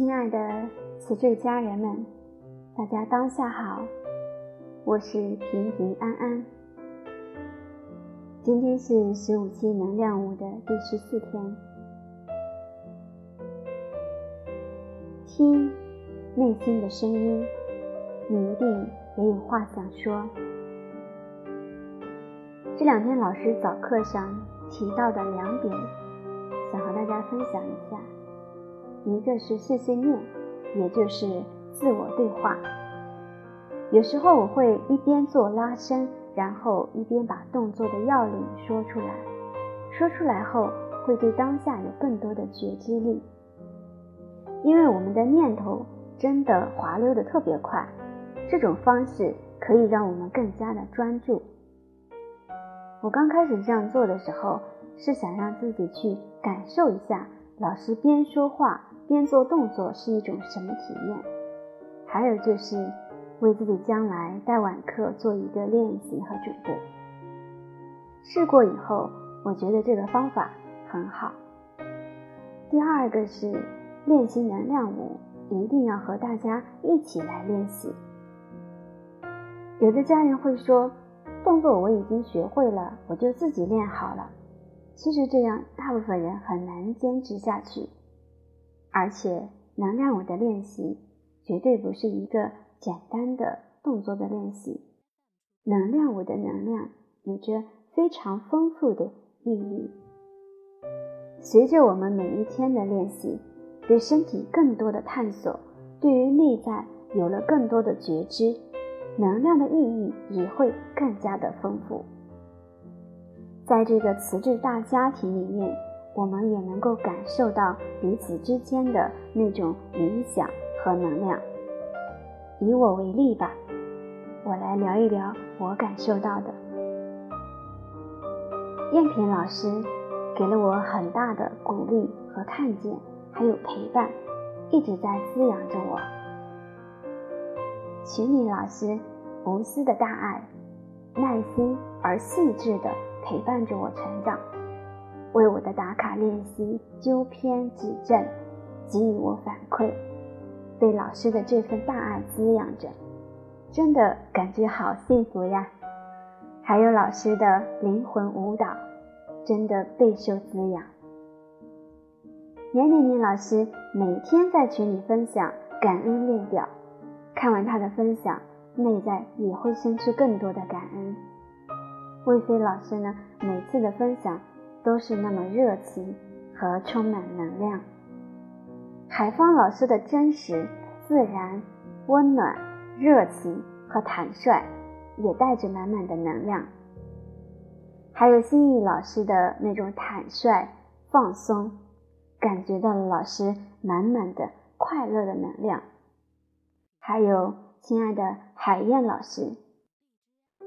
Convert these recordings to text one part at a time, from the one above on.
亲爱的词缀家人们，大家当下好，我是平平安安。今天是十五期能量舞的第十四天，听内心的声音，你一定也有话想说。这两天老师早课上提到的两点，想和大家分享一下。一个是碎碎念，也就是自我对话。有时候我会一边做拉伸，然后一边把动作的要领说出来。说出来后，会对当下有更多的觉知力。因为我们的念头真的滑溜的特别快，这种方式可以让我们更加的专注。我刚开始这样做的时候，是想让自己去感受一下，老师边说话边做动作是一种什么体验。还有就是为自己将来带晚课做一个练习和准备。试过以后，我觉得这个方法很好。第二个是练习能量舞，一定要和大家一起来练习。有的家人会说。动作我已经学会了，我就自己练好了。其实这样，大部分人很难坚持下去。而且，能量舞的练习绝对不是一个简单的动作的练习。能量舞的能量有着非常丰富的意义。随着我们每一天的练习，对身体更多的探索，对于内在有了更多的觉知。能量的意义也会更加的丰富。在这个瓷质大家庭里面，我们也能够感受到彼此之间的那种影响和能量。以我为例吧，我来聊一聊我感受到的。燕平老师给了我很大的鼓励和看见，还有陪伴，一直在滋养着我。群里老师无私的大爱，耐心而细致的陪伴着我成长，为我的打卡练习纠偏指正，给予我反馈，被老师的这份大爱滋养着，真的感觉好幸福呀！还有老师的灵魂舞蹈，真的备受滋养。年年年老师每天在群里分享感恩列表。看完他的分享，内在也会生出更多的感恩。魏飞老师呢，每次的分享都是那么热情和充满能量。海芳老师的真实、自然、温暖、热情和坦率，也带着满满的能量。还有心意老师的那种坦率、放松，感觉到了老师满满的快乐的能量。还有亲爱的海燕老师，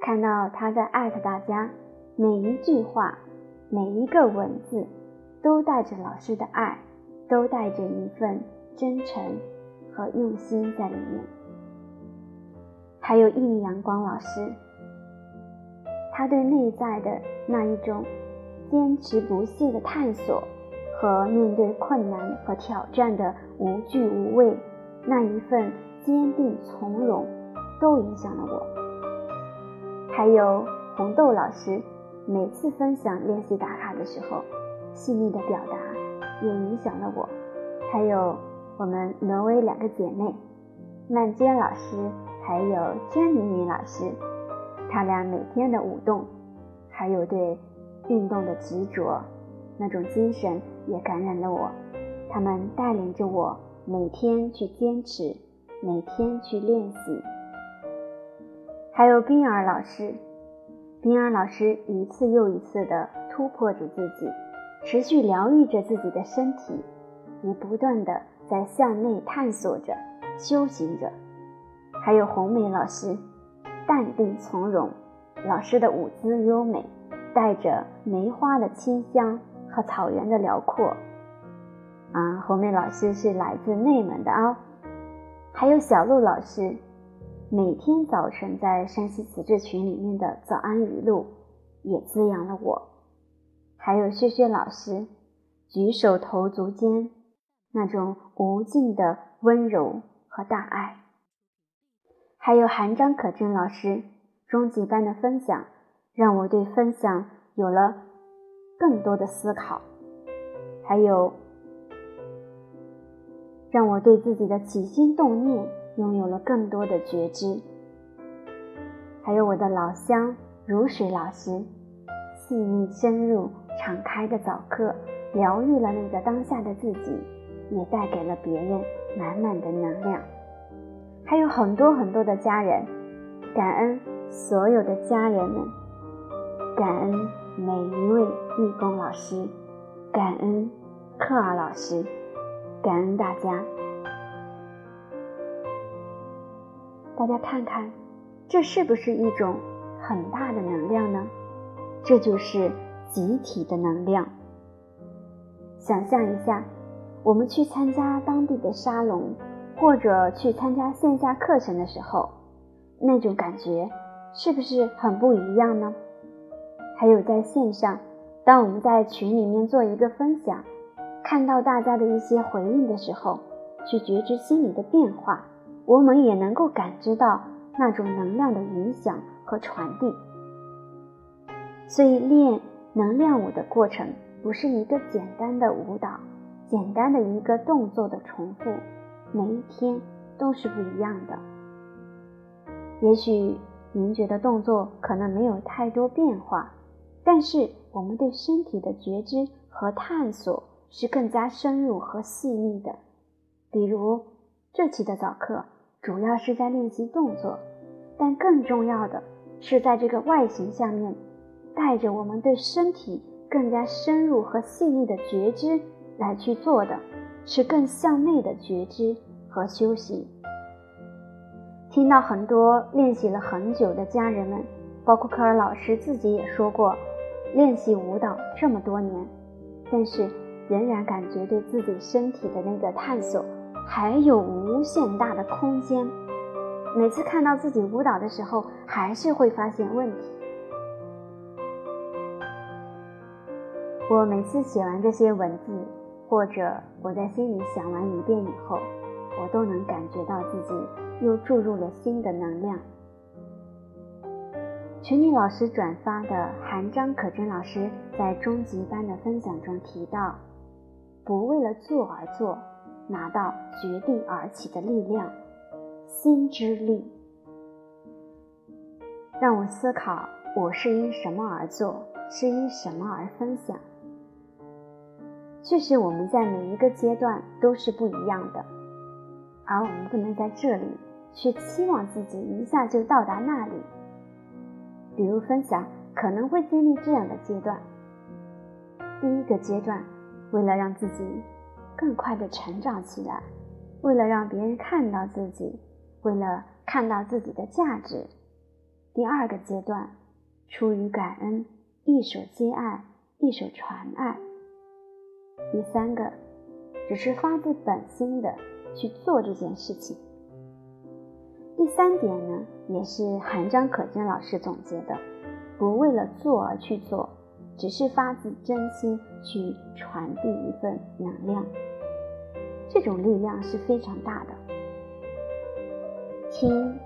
看到他在艾特大家，每一句话、每一个文字，都带着老师的爱，都带着一份真诚和用心在里面。还有一米阳光老师，他对内在的那一种坚持不懈的探索，和面对困难和挑战的无惧无畏，那一份。坚定从容，都影响了我。还有红豆老师，每次分享练习打卡的时候，细腻的表达也影响了我。还有我们挪威两个姐妹，曼娟老师还有娟妮妮老师，她俩每天的舞动，还有对运动的执着，那种精神也感染了我。他们带领着我每天去坚持。每天去练习，还有冰儿老师，冰儿老师一次又一次的突破着自己，持续疗愈着自己的身体，也不断的在向内探索着、修行着。还有红梅老师，淡定从容，老师的舞姿优美，带着梅花的清香和草原的辽阔。啊，红梅老师是来自内蒙的哦。还有小鹿老师，每天早晨在山西辞职群里面的早安语录，也滋养了我。还有薛薛老师，举手投足间，那种无尽的温柔和大爱。还有韩张可真老师中级班的分享，让我对分享有了更多的思考，还有让我对自己的起心动念拥有了更多的觉知。还有我的老乡如水老师，细腻深入、敞开的早课，疗愈了那个当下的自己，也带给了别人满满的能量。还有很多很多的家人，感恩所有的家人们，感恩每一位义工老师，感恩克尔老师，感恩大家。大家看看。这是不是一种很大的能量呢？这就是集体的能量。想象一下，我们去参加当地的沙龙，或者去参加线下课程的时候，那种感觉是不是很不一样呢？还有在线上，当我们在群里面做一个分享，看到大家的一些回应的时候，去觉知心理的变化，我们也能够感知到。那种能量的影响和传递，所以练能量舞的过程不是一个简单的舞蹈，简单的一个动作的重复，每一天都是不一样的。也许您觉得动作可能没有太多变化，但是我们对身体的觉知和探索是更加深入和细腻的。比如这期的早课。主要是在练习动作，但更重要的是在这个外形下面，带着我们对身体更加深入和细腻的觉知来去做的，是更向内的觉知和休息。听到很多练习了很久的家人们，包括科尔老师自己也说过，练习舞蹈这么多年，但是仍然感觉对自己身体的那个探索。还有无限大的空间。每次看到自己舞蹈的时候，还是会发现问题。我每次写完这些文字，或者我在心里想完一遍以后，我都能感觉到自己又注入了新的能量。群里老师转发的韩张可真老师在中级班的分享中提到：“不为了做而做。”拿到决定而起的力量，心之力，让我思考：我是因什么而做？是因什么而分享？确实，我们在每一个阶段都是不一样的，而我们不能在这里去期望自己一下就到达那里。比如分享，可能会经历这样的阶段：第一个阶段，为了让自己。更快的成长起来，为了让别人看到自己，为了看到自己的价值。第二个阶段，出于感恩，一手接爱，一手传爱。第三个，只是发自本心的去做这件事情。第三点呢，也是韩章可真老师总结的，不为了做而去做。只是发自真心去传递一份能量，这种力量是非常大的。听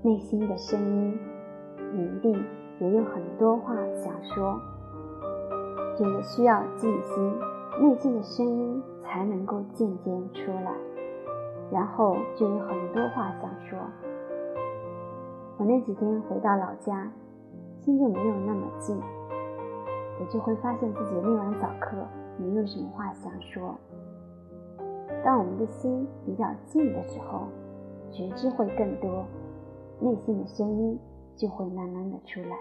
内心的声音，你一定也有很多话想说，这个需要静心，内心的声音才能够渐渐出来，然后就有很多话想说。我那几天回到老家，心就没有那么静。我就会发现自己练完早课没有什么话想说。当我们的心比较静的时候，觉知会更多，内心的声音就会慢慢的出来。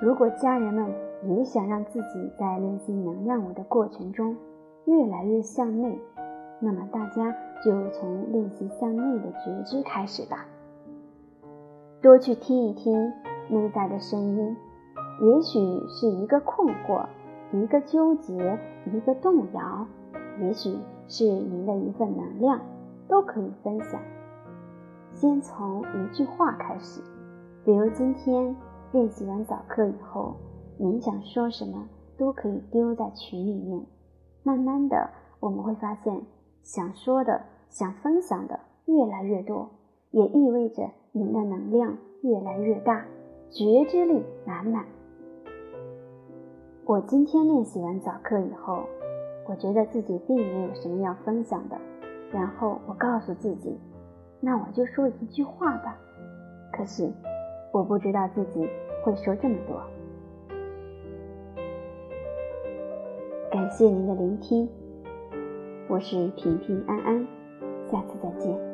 如果家人们也想让自己在练习能量舞的过程中越来越向内，那么大家就从练习向内的觉知开始吧，多去听一听内在的声音。也许是一个困惑，一个纠结，一个动摇，也许是您的一份能量，都可以分享。先从一句话开始，比如今天练习完早课以后，您想说什么都可以丢在群里面。慢慢的，我们会发现，想说的、想分享的越来越多，也意味着您的能量越来越大，觉知力满满。我今天练习完早课以后，我觉得自己并没有什么要分享的，然后我告诉自己，那我就说一句话吧。可是，我不知道自己会说这么多。感谢您的聆听，我是平平安安，下次再见。